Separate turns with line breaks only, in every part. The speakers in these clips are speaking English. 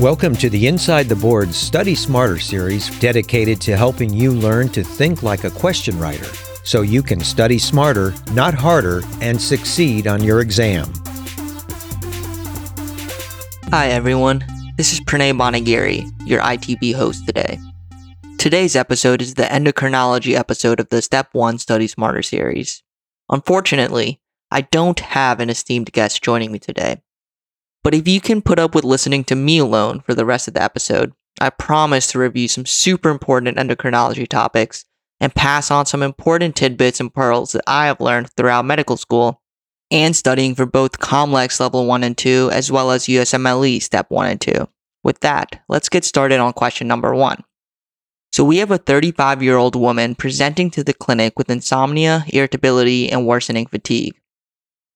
Welcome to the Inside the Board Study Smarter series dedicated to helping you learn to think like a question writer so you can study smarter, not harder, and succeed on your exam.
Hi everyone, this is Pranay Bonagiri, your ITB host today. Today's episode is the endocrinology episode of the Step 1 Study Smarter series. Unfortunately, I don't have an esteemed guest joining me today. But if you can put up with listening to me alone for the rest of the episode, I promise to review some super important endocrinology topics and pass on some important tidbits and pearls that I have learned throughout medical school and studying for both COMLEX Level 1 and 2 as well as USMLE Step 1 and 2. With that, let's get started on question number 1. So we have a 35 year old woman presenting to the clinic with insomnia, irritability, and worsening fatigue.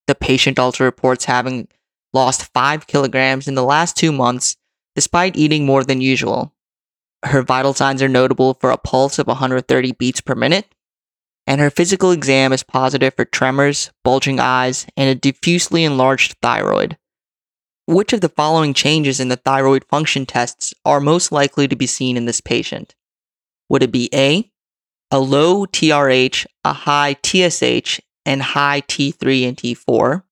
The patient also reports having lost 5 kilograms in the last two months despite eating more than usual. Her vital signs are notable for a pulse of 130 beats per minute, and her physical exam is positive for tremors, bulging eyes, and a diffusely enlarged thyroid. Which of the following changes in the thyroid function tests are most likely to be seen in this patient? Would it be A, a low TRH, a high TSH, and high T3 and T4?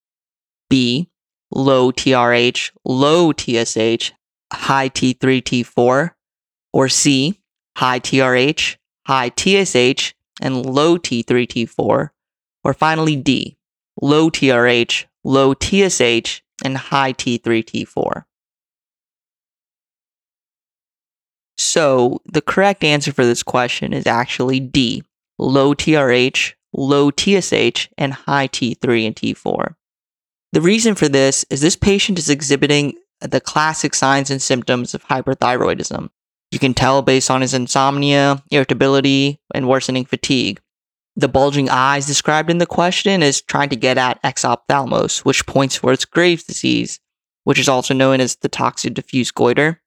B, low TRH, low TSH, high T3, T4, or C, high TRH, high TSH, and low T3, T4, or finally D, low TRH, low TSH, and high T3, T4. So the correct answer for this question is actually D, low TRH, low TSH, and high T3 and T4. The reason for this is this patient is exhibiting the classic signs and symptoms of hyperthyroidism. You can tell based on his insomnia, irritability, and worsening fatigue. The bulging eyes described in the question is trying to get at exophthalmos, which points towards Graves' disease, which is also known as the toxic diffuse goiter.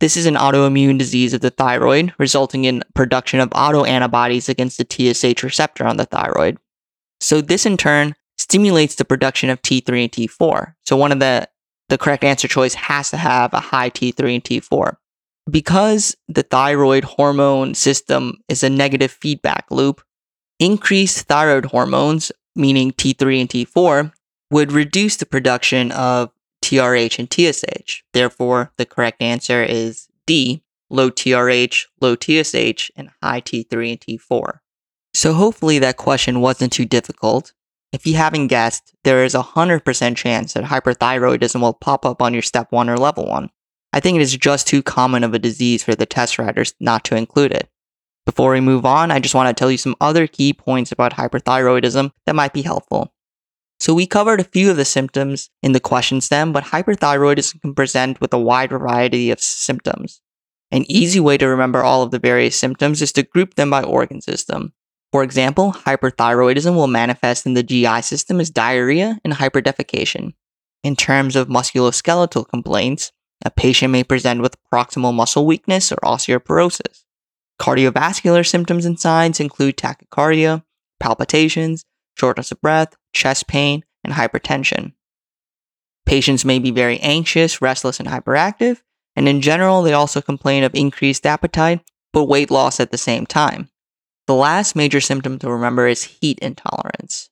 This is an autoimmune disease of the thyroid, resulting in production of autoantibodies against the TSH receptor on the thyroid. So this in turn stimulates the production of T3 and T4. So one of the the correct answer choice has to have a high T3 and T4. Because the thyroid hormone system is a negative feedback loop, increased thyroid hormones, meaning T3 and T4, would reduce the production of TRH and TSH. Therefore, the correct answer is D, low TRH, low TSH, and high T3 and T4. So hopefully that question wasn't too difficult. If you haven't guessed, there is a 100% chance that hyperthyroidism will pop up on your step 1 or level 1. I think it is just too common of a disease for the test writers not to include it. Before we move on, I just want to tell you some other key points about hyperthyroidism that might be helpful. So we covered a few of the symptoms in the question stem, but hyperthyroidism can present with a wide variety of symptoms. An easy way to remember all of the various symptoms is to group them by organ system. For example, hyperthyroidism will manifest in the GI system as diarrhea and hyperdefecation. In terms of musculoskeletal complaints, a patient may present with proximal muscle weakness or osteoporosis. Cardiovascular symptoms and signs include tachycardia, palpitations, shortness of breath, chest pain, and hypertension. Patients may be very anxious, restless, and hyperactive, and in general, they also complain of increased appetite, but weight loss at the same time. The last major symptom to remember is heat intolerance.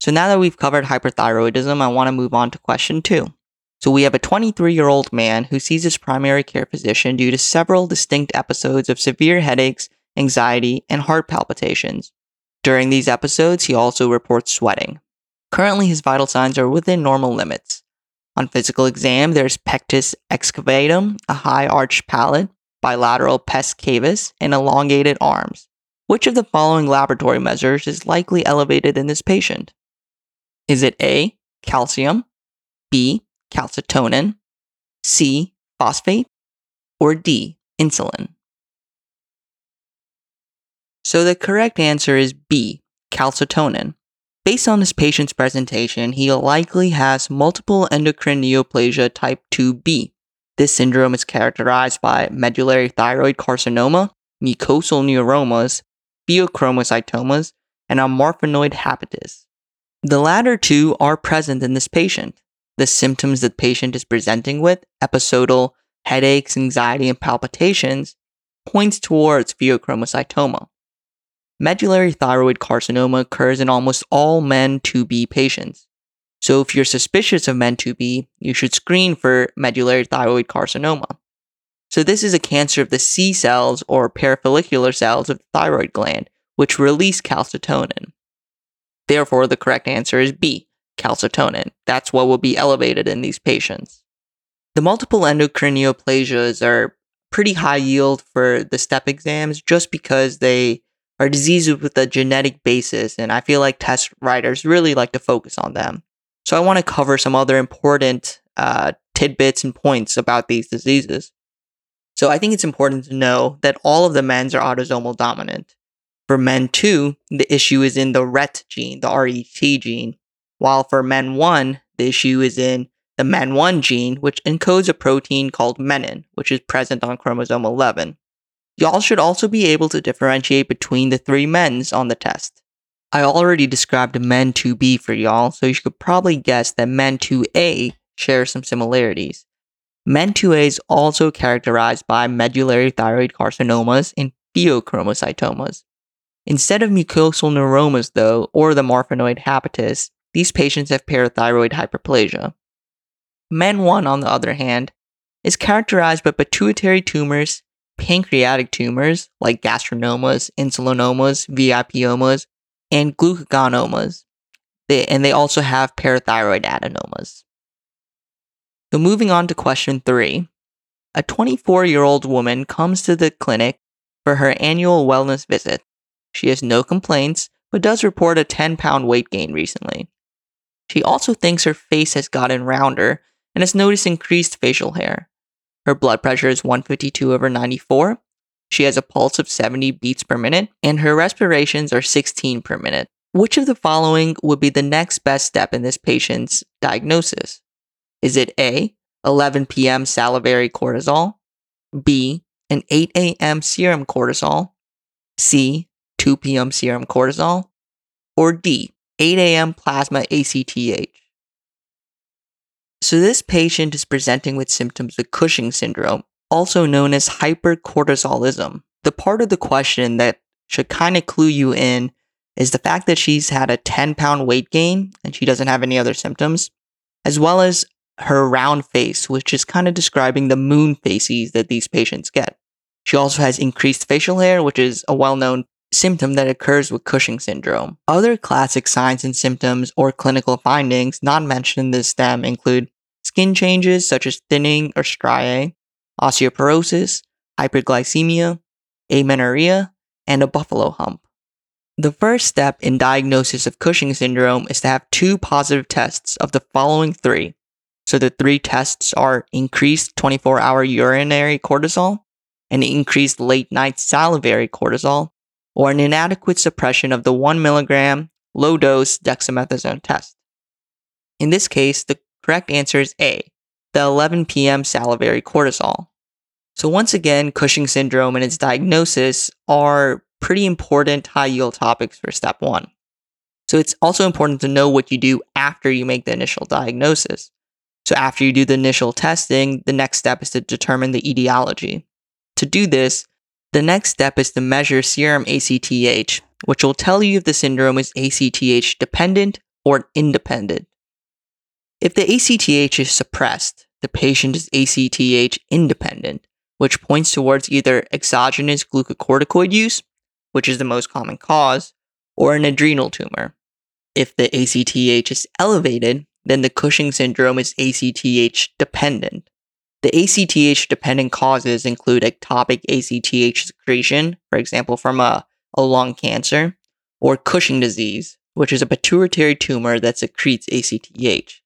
So now that we've covered hyperthyroidism, I want to move on to question two. So we have a 23 year old man who sees his primary care physician due to several distinct episodes of severe headaches, anxiety, and heart palpitations. During these episodes, he also reports sweating. Currently, his vital signs are within normal limits. On physical exam, there's pectus excavatum, a high arched palate, bilateral pes cavus, and elongated arms. Which of the following laboratory measures is likely elevated in this patient? Is it A, calcium, B, calcitonin, C, phosphate, or D, insulin? So the correct answer is B, calcitonin. Based on this patient's presentation, he likely has multiple endocrine neoplasia type 2B. This syndrome is characterized by medullary thyroid carcinoma, mucosal neuromas, pheochromocytomas, and marfanoid habitus. The latter two are present in this patient. The symptoms that patient is presenting with, episodal headaches, anxiety, and palpitations, points towards pheochromocytoma. Medullary thyroid carcinoma occurs in almost all MEN 2B patients. So if you're suspicious of MEN 2B, you should screen for medullary thyroid carcinoma. So this is a cancer of the C cells or parafollicular cells of the thyroid gland, which release calcitonin. Therefore, the correct answer is B, calcitonin. That's what will be elevated in these patients. The multiple endocrine neoplasias are pretty high yield for the step exams just because they are diseases with a genetic basis, and I feel like test writers really like to focus on them. So I want to cover some other important uh, tidbits and points about these diseases. So I think it's important to know that all of the MENs are autosomal dominant. For MEN2, the issue is in the RET gene, the RET gene, while for MEN1, the issue is in the MEN1 gene, which encodes a protein called menin, which is present on chromosome 11. Y'all should also be able to differentiate between the three MENs on the test. I already described MEN2B for y'all, so you could probably guess that MEN2A shares some similarities. MEN2A is also characterized by medullary thyroid carcinomas and pheochromocytomas. Instead of mucosal neuromas, though, or the marfanoid habitus, these patients have parathyroid hyperplasia. MEN1, on the other hand, is characterized by pituitary tumors, pancreatic tumors like gastrinomas, insulinomas, VIPomas, and glucagonomas. They, and they also have parathyroid adenomas. So, moving on to question three. A 24 year old woman comes to the clinic for her annual wellness visit. She has no complaints, but does report a 10 pound weight gain recently. She also thinks her face has gotten rounder and has noticed increased facial hair. Her blood pressure is 152 over 94. She has a pulse of 70 beats per minute, and her respirations are 16 per minute. Which of the following would be the next best step in this patient's diagnosis? Is it A, 11 p.m. salivary cortisol, B, an 8 a.m. serum cortisol, C, 2 p.m. serum cortisol, or D, 8 a.m. plasma ACTH? So, this patient is presenting with symptoms of Cushing syndrome, also known as hypercortisolism. The part of the question that should kind of clue you in is the fact that she's had a 10 pound weight gain and she doesn't have any other symptoms, as well as her round face, which is kind of describing the moon faces that these patients get. She also has increased facial hair, which is a well known symptom that occurs with Cushing syndrome. Other classic signs and symptoms or clinical findings not mentioned in this stem include skin changes such as thinning or striae, osteoporosis, hyperglycemia, amenorrhea, and a buffalo hump. The first step in diagnosis of Cushing syndrome is to have two positive tests of the following three. So the three tests are increased 24 hour urinary cortisol, an increased late night salivary cortisol, or an inadequate suppression of the 1 milligram low dose dexamethasone test. In this case, the correct answer is A, the 11 p.m. salivary cortisol. So, once again, Cushing syndrome and its diagnosis are pretty important high yield topics for step one. So, it's also important to know what you do after you make the initial diagnosis. So, after you do the initial testing, the next step is to determine the etiology. To do this, The next step is to measure serum ACTH, which will tell you if the syndrome is ACTH dependent or independent. If the ACTH is suppressed, the patient is ACTH independent, which points towards either exogenous glucocorticoid use, which is the most common cause, or an adrenal tumor. If the ACTH is elevated, then the Cushing syndrome is ACTH dependent. The ACTH dependent causes include ectopic ACTH secretion, for example, from a, a lung cancer, or Cushing disease, which is a pituitary tumor that secretes ACTH.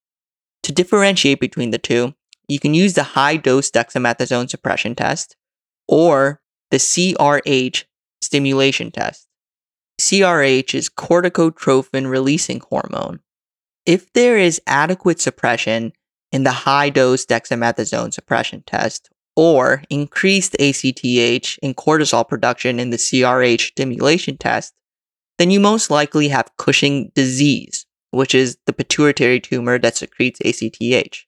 To differentiate between the two, you can use the high dose dexamethasone suppression test or the CRH stimulation test. CRH is corticotrophin releasing hormone. If there is adequate suppression in the high dose dexamethasone suppression test or increased ACTH and cortisol production in the CRH stimulation test, then you most likely have Cushing disease, which is the pituitary tumor that secretes ACTH.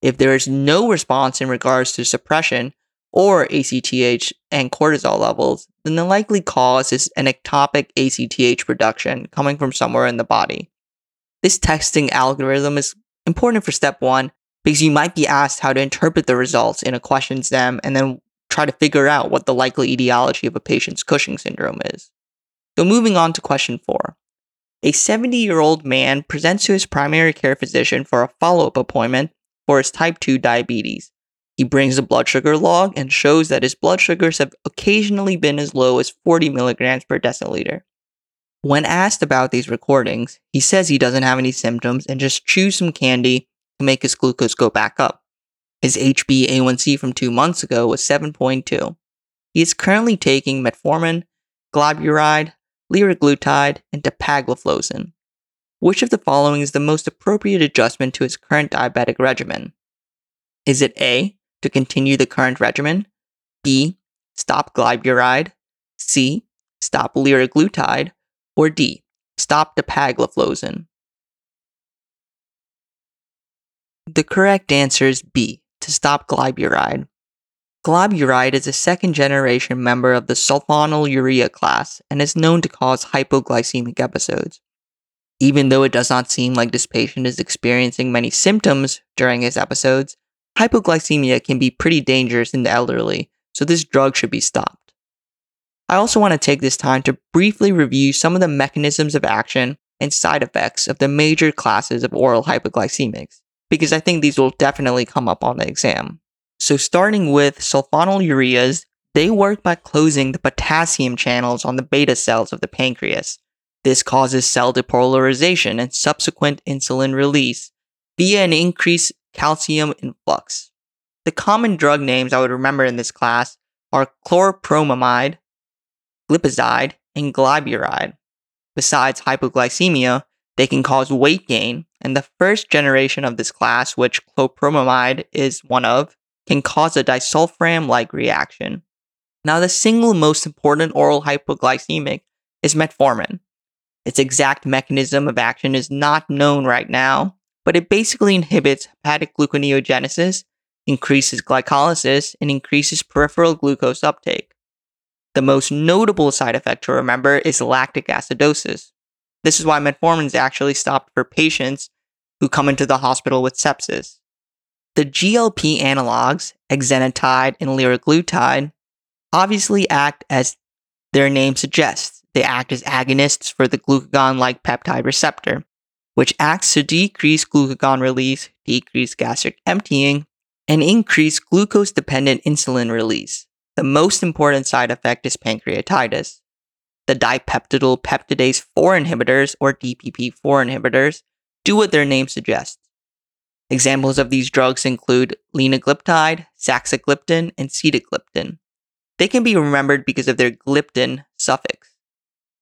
If there is no response in regards to suppression or ACTH and cortisol levels, then the likely cause is an ectopic ACTH production coming from somewhere in the body. This testing algorithm is important for step one because you might be asked how to interpret the results in a question stem and then try to figure out what the likely etiology of a patient's Cushing syndrome is. So moving on to question four. A 70 year old man presents to his primary care physician for a follow up appointment for his type 2 diabetes. He brings a blood sugar log and shows that his blood sugars have occasionally been as low as 40 milligrams per deciliter. When asked about these recordings, he says he doesn't have any symptoms and just chews some candy to make his glucose go back up. His HbA1c from two months ago was 7.2. He is currently taking metformin, glyburide, liraglutide, and dapagliflozin. Which of the following is the most appropriate adjustment to his current diabetic regimen? Is it A, to continue the current regimen, B, stop glyburide, C, stop liraglutide, or D, stop dapagliflozin? The correct answer is B, to stop glyburide. Glyburide is a second generation member of the sulfonylurea class and is known to cause hypoglycemic episodes. Even though it does not seem like this patient is experiencing many symptoms during his episodes, hypoglycemia can be pretty dangerous in the elderly, so this drug should be stopped. I also want to take this time to briefly review some of the mechanisms of action and side effects of the major classes of oral hypoglycemics, because I think these will definitely come up on the exam. So, starting with sulfonylureas, they work by closing the potassium channels on the beta cells of the pancreas. This causes cell depolarization and subsequent insulin release via an increased calcium influx. The common drug names I would remember in this class are chlorpropamide, glipizide, and glyburide. Besides hypoglycemia, they can cause weight gain, and the first generation of this class, which chlorpropamide is one of, can cause a disulfiram like reaction. Now, the single most important oral hypoglycemic is metformin. Its exact mechanism of action is not known right now, but it basically inhibits hepatic gluconeogenesis, increases glycolysis, and increases peripheral glucose uptake. The most notable side effect to remember is lactic acidosis. This is why metformin is actually stopped for patients who come into the hospital with sepsis. The GLP analogs, exenatide and liraglutide, obviously act as their name suggests. They act as agonists for the glucagon like peptide receptor, which acts to decrease glucagon release, decrease gastric emptying, and increase glucose dependent insulin release. The most important side effect is pancreatitis. The dipeptidyl peptidase 4 inhibitors, or DPP4 inhibitors, do what their name suggests. Examples of these drugs include linagliptide, saxagliptin, and sitagliptin. They can be remembered because of their gliptin suffix.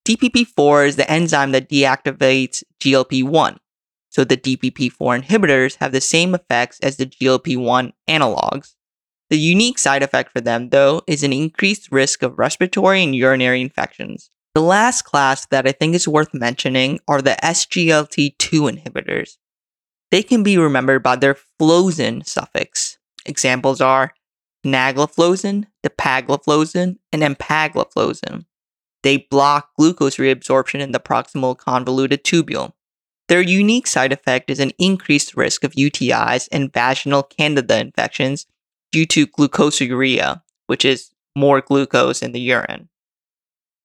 DPP4 is the enzyme that deactivates GLP1, so the DPP4 inhibitors have the same effects as the GLP1 analogs. The unique side effect for them, though, is an increased risk of respiratory and urinary infections. The last class that I think is worth mentioning are the SGLT2 inhibitors. They can be remembered by their Flozin suffix. Examples are Canagliflozin, dapagliflozin, and empagliflozin. They block glucose reabsorption in the proximal convoluted tubule. Their unique side effect is an increased risk of UTIs and vaginal candida infections due to glucosuria, which is more glucose in the urine.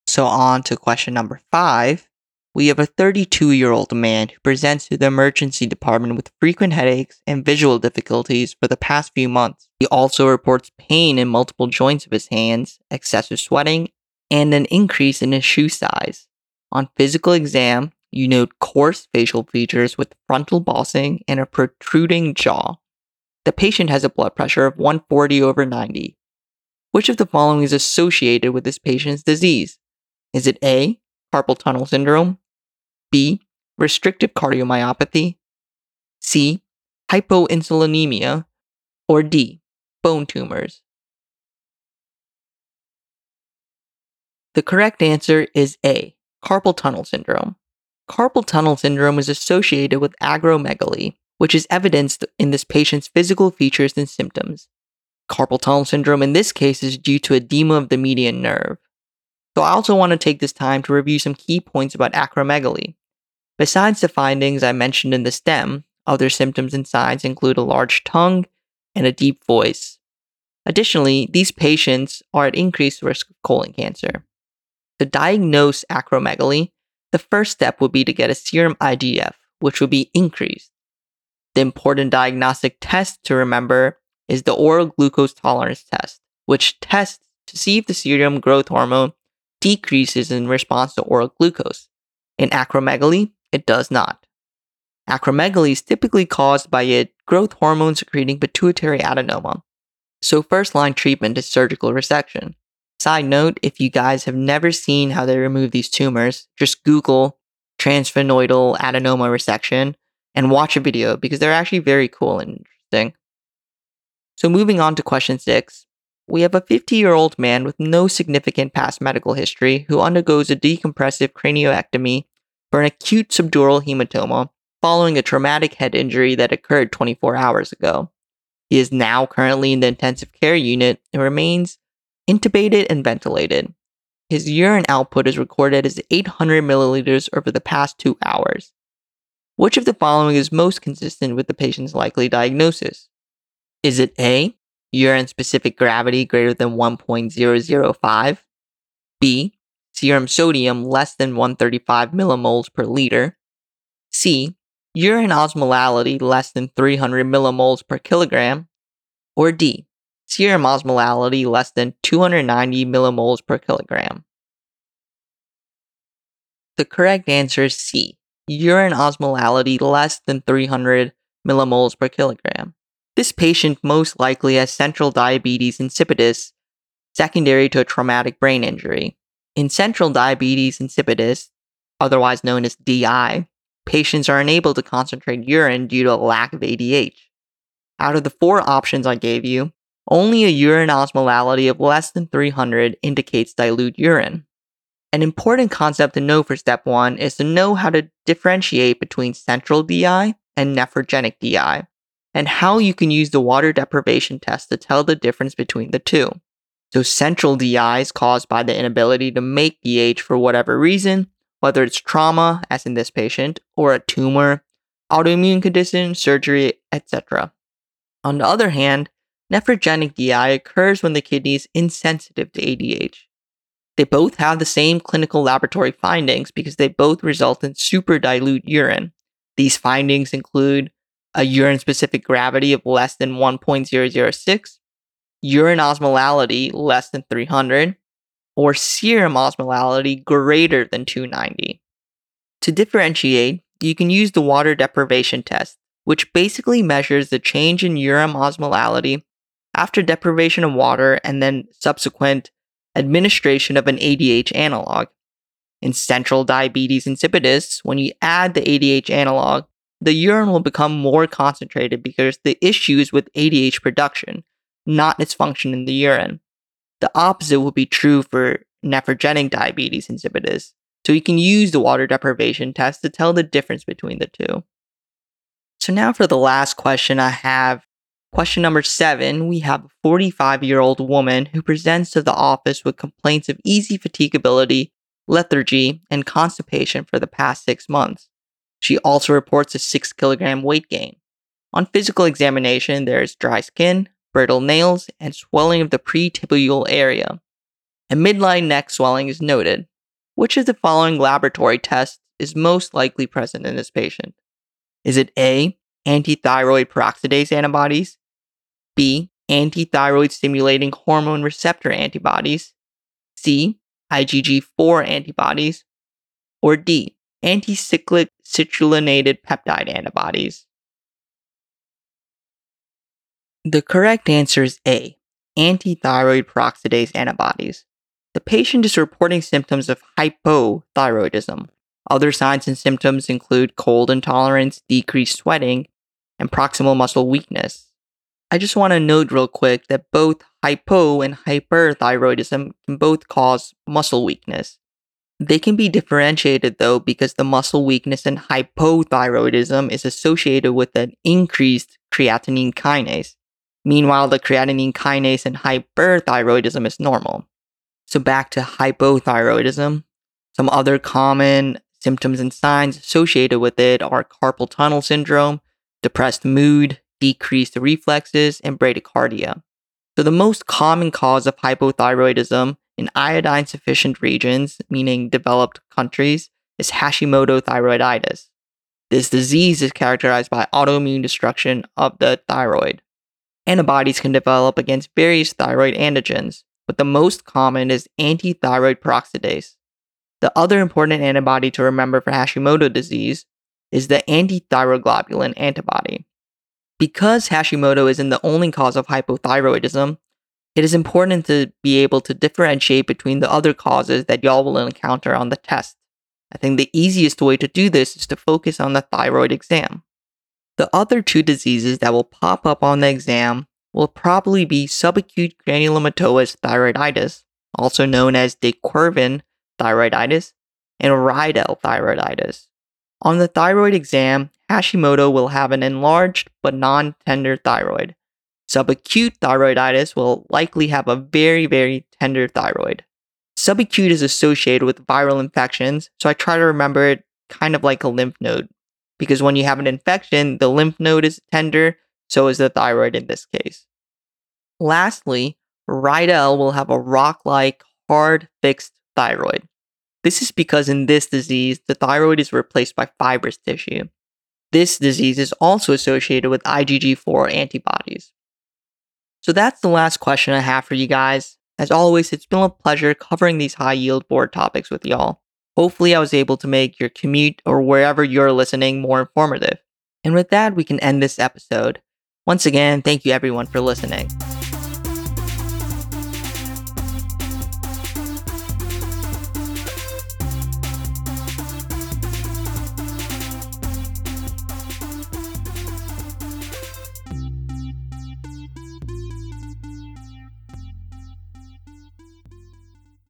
So, on to question number five. We have a 32 year old man who presents to the emergency department with frequent headaches and visual difficulties for the past few months. He also reports pain in multiple joints of his hands, excessive sweating, and an increase in his shoe size. On physical exam, you note coarse facial features with frontal bossing and a protruding jaw. The patient has a blood pressure of 140 over 90. Which of the following is associated with this patient's disease? Is it A, carpal tunnel syndrome, B, restrictive cardiomyopathy, C, hypoinsulinemia, or D, bone tumors? The correct answer is A, carpal tunnel syndrome. Carpal tunnel syndrome is associated with acromegaly, which is evidenced in this patient's physical features and symptoms. Carpal tunnel syndrome in this case is due to edema of the median nerve. So I also want to take this time to review some key points about acromegaly. Besides the findings I mentioned in the stem, other symptoms and signs include a large tongue and a deep voice. Additionally, these patients are at increased risk of colon cancer. To diagnose acromegaly, the first step would be to get a serum IGF, which would be increased. The important diagnostic test to remember is the oral glucose tolerance test, which tests to see if the serum growth hormone decreases in response to oral glucose. In acromegaly, it does not. Acromegaly is typically caused by a growth hormone secreting pituitary adenoma. So, first line treatment is surgical resection. Side note if you guys have never seen how they remove these tumors, just Google transsphenoidal adenoma resection and watch a video because they're actually very cool and interesting. So, moving on to question six we have a 50 year old man with no significant past medical history who undergoes a decompressive cranioectomy for an acute subdural hematoma following a traumatic head injury that occurred 24 hours ago. He is now currently in the intensive care unit and remains intubated and ventilated. His urine output is recorded as 800 milliliters over the past two hours. Which of the following is most consistent with the patient's likely diagnosis? Is it A, urine specific gravity greater than 1.005, B, serum sodium less than 135 millimoles per liter, C, urine osmolality less than 300 millimoles per kilogram, or D, serum osmolality less than 290 millimoles per kilogram. The correct answer is C, urine osmolality less than 300 millimoles per kilogram. This patient most likely has central diabetes insipidus, secondary to a traumatic brain injury. In central diabetes insipidus, otherwise known as DI, patients are unable to concentrate urine due to a lack of ADH. Out of the four options I gave you, only a urine osmolality of less than 300 indicates dilute urine. An important concept to know for step one is to know how to differentiate between central DI and nephrogenic DI and how you can use the water deprivation test to tell the difference between the two. So, central DI is caused by the inability to make DH for whatever reason, whether it's trauma, as in this patient, or a tumor, autoimmune condition, surgery, etc. On the other hand, nephrogenic DI occurs when the kidney is insensitive to ADH. They both have the same clinical laboratory findings because they both result in super dilute urine. These findings include a urine specific gravity of less than 1.006, urine osmolality less than 300, or serum osmolality greater than 290. To differentiate, you can use the water deprivation test, which basically measures the change in urine osmolality after deprivation of water and then subsequent administration of an ADH analog. In central diabetes insipidus, when you add the ADH analog, the urine will become more concentrated because the issue is with ADH production, not its function in the urine. The opposite will be true for nephrogenic diabetes insipidus, so you can use the water deprivation test to tell the difference between the two. So now for the last question I have Question number seven we have a 45 year old woman who presents to the office with complaints of easy fatigability, lethargy, and constipation for the past six months. She also reports a 6 kilogram weight gain. On physical examination, there is dry skin, brittle nails, and swelling of the pretibial area. A midline neck swelling is noted. Which of the following laboratory tests is most likely present in this patient? Is it A, antithyroid peroxidase antibodies, B, antithyroid stimulating hormone receptor antibodies, C, IgG4 antibodies, or D, anticyclic citrullinated peptide antibodies? The correct answer is A, antithyroid peroxidase antibodies. The patient is reporting symptoms of hypothyroidism. Other signs and symptoms include cold intolerance, decreased sweating, and proximal muscle weakness. I just want to note real quick that both hypo and hyperthyroidism can both cause muscle weakness. They can be differentiated though because the muscle weakness in hypothyroidism is associated with an increased creatinine kinase. Meanwhile, the creatinine kinase in hyperthyroidism is normal. So back to hypothyroidism. Some other common symptoms and signs associated with it are carpal tunnel syndrome, depressed mood, decreased reflexes, and bradycardia. So, the most common cause of hypothyroidism in iodine sufficient regions, meaning developed countries, is Hashimoto thyroiditis. This disease is characterized by autoimmune destruction of the thyroid. Antibodies can develop against various thyroid antigens, but the most common is antithyroid peroxidase. The other important antibody to remember for Hashimoto disease is the antithyroglobulin antibody. Because Hashimoto isn't the only cause of hypothyroidism, it is important to be able to differentiate between the other causes that y'all will encounter on the test. I think the easiest way to do this is to focus on the thyroid exam. The other two diseases that will pop up on the exam will probably be subacute granulomatous thyroiditis, also known as de Quervain thyroiditis, and Riedel thyroiditis. On the thyroid exam, Hashimoto will have an enlarged but non tender thyroid. Subacute thyroiditis will likely have a very, very tender thyroid. Subacute is associated with viral infections, so I try to remember it kind of like a lymph node. Because when you have an infection, the lymph node is tender, so is the thyroid in this case. Lastly, Riedel will have a rock like, hard, fixed thyroid. This is because in this disease, the thyroid is replaced by fibrous tissue. This disease is also associated with IgG4 antibodies. So that's the last question I have for you guys. As always, it's been a pleasure covering these high yield board topics with y'all. Hopefully, I was able to make your commute or wherever you're listening more informative. And with that, we can end this episode. Once again, thank you everyone for listening.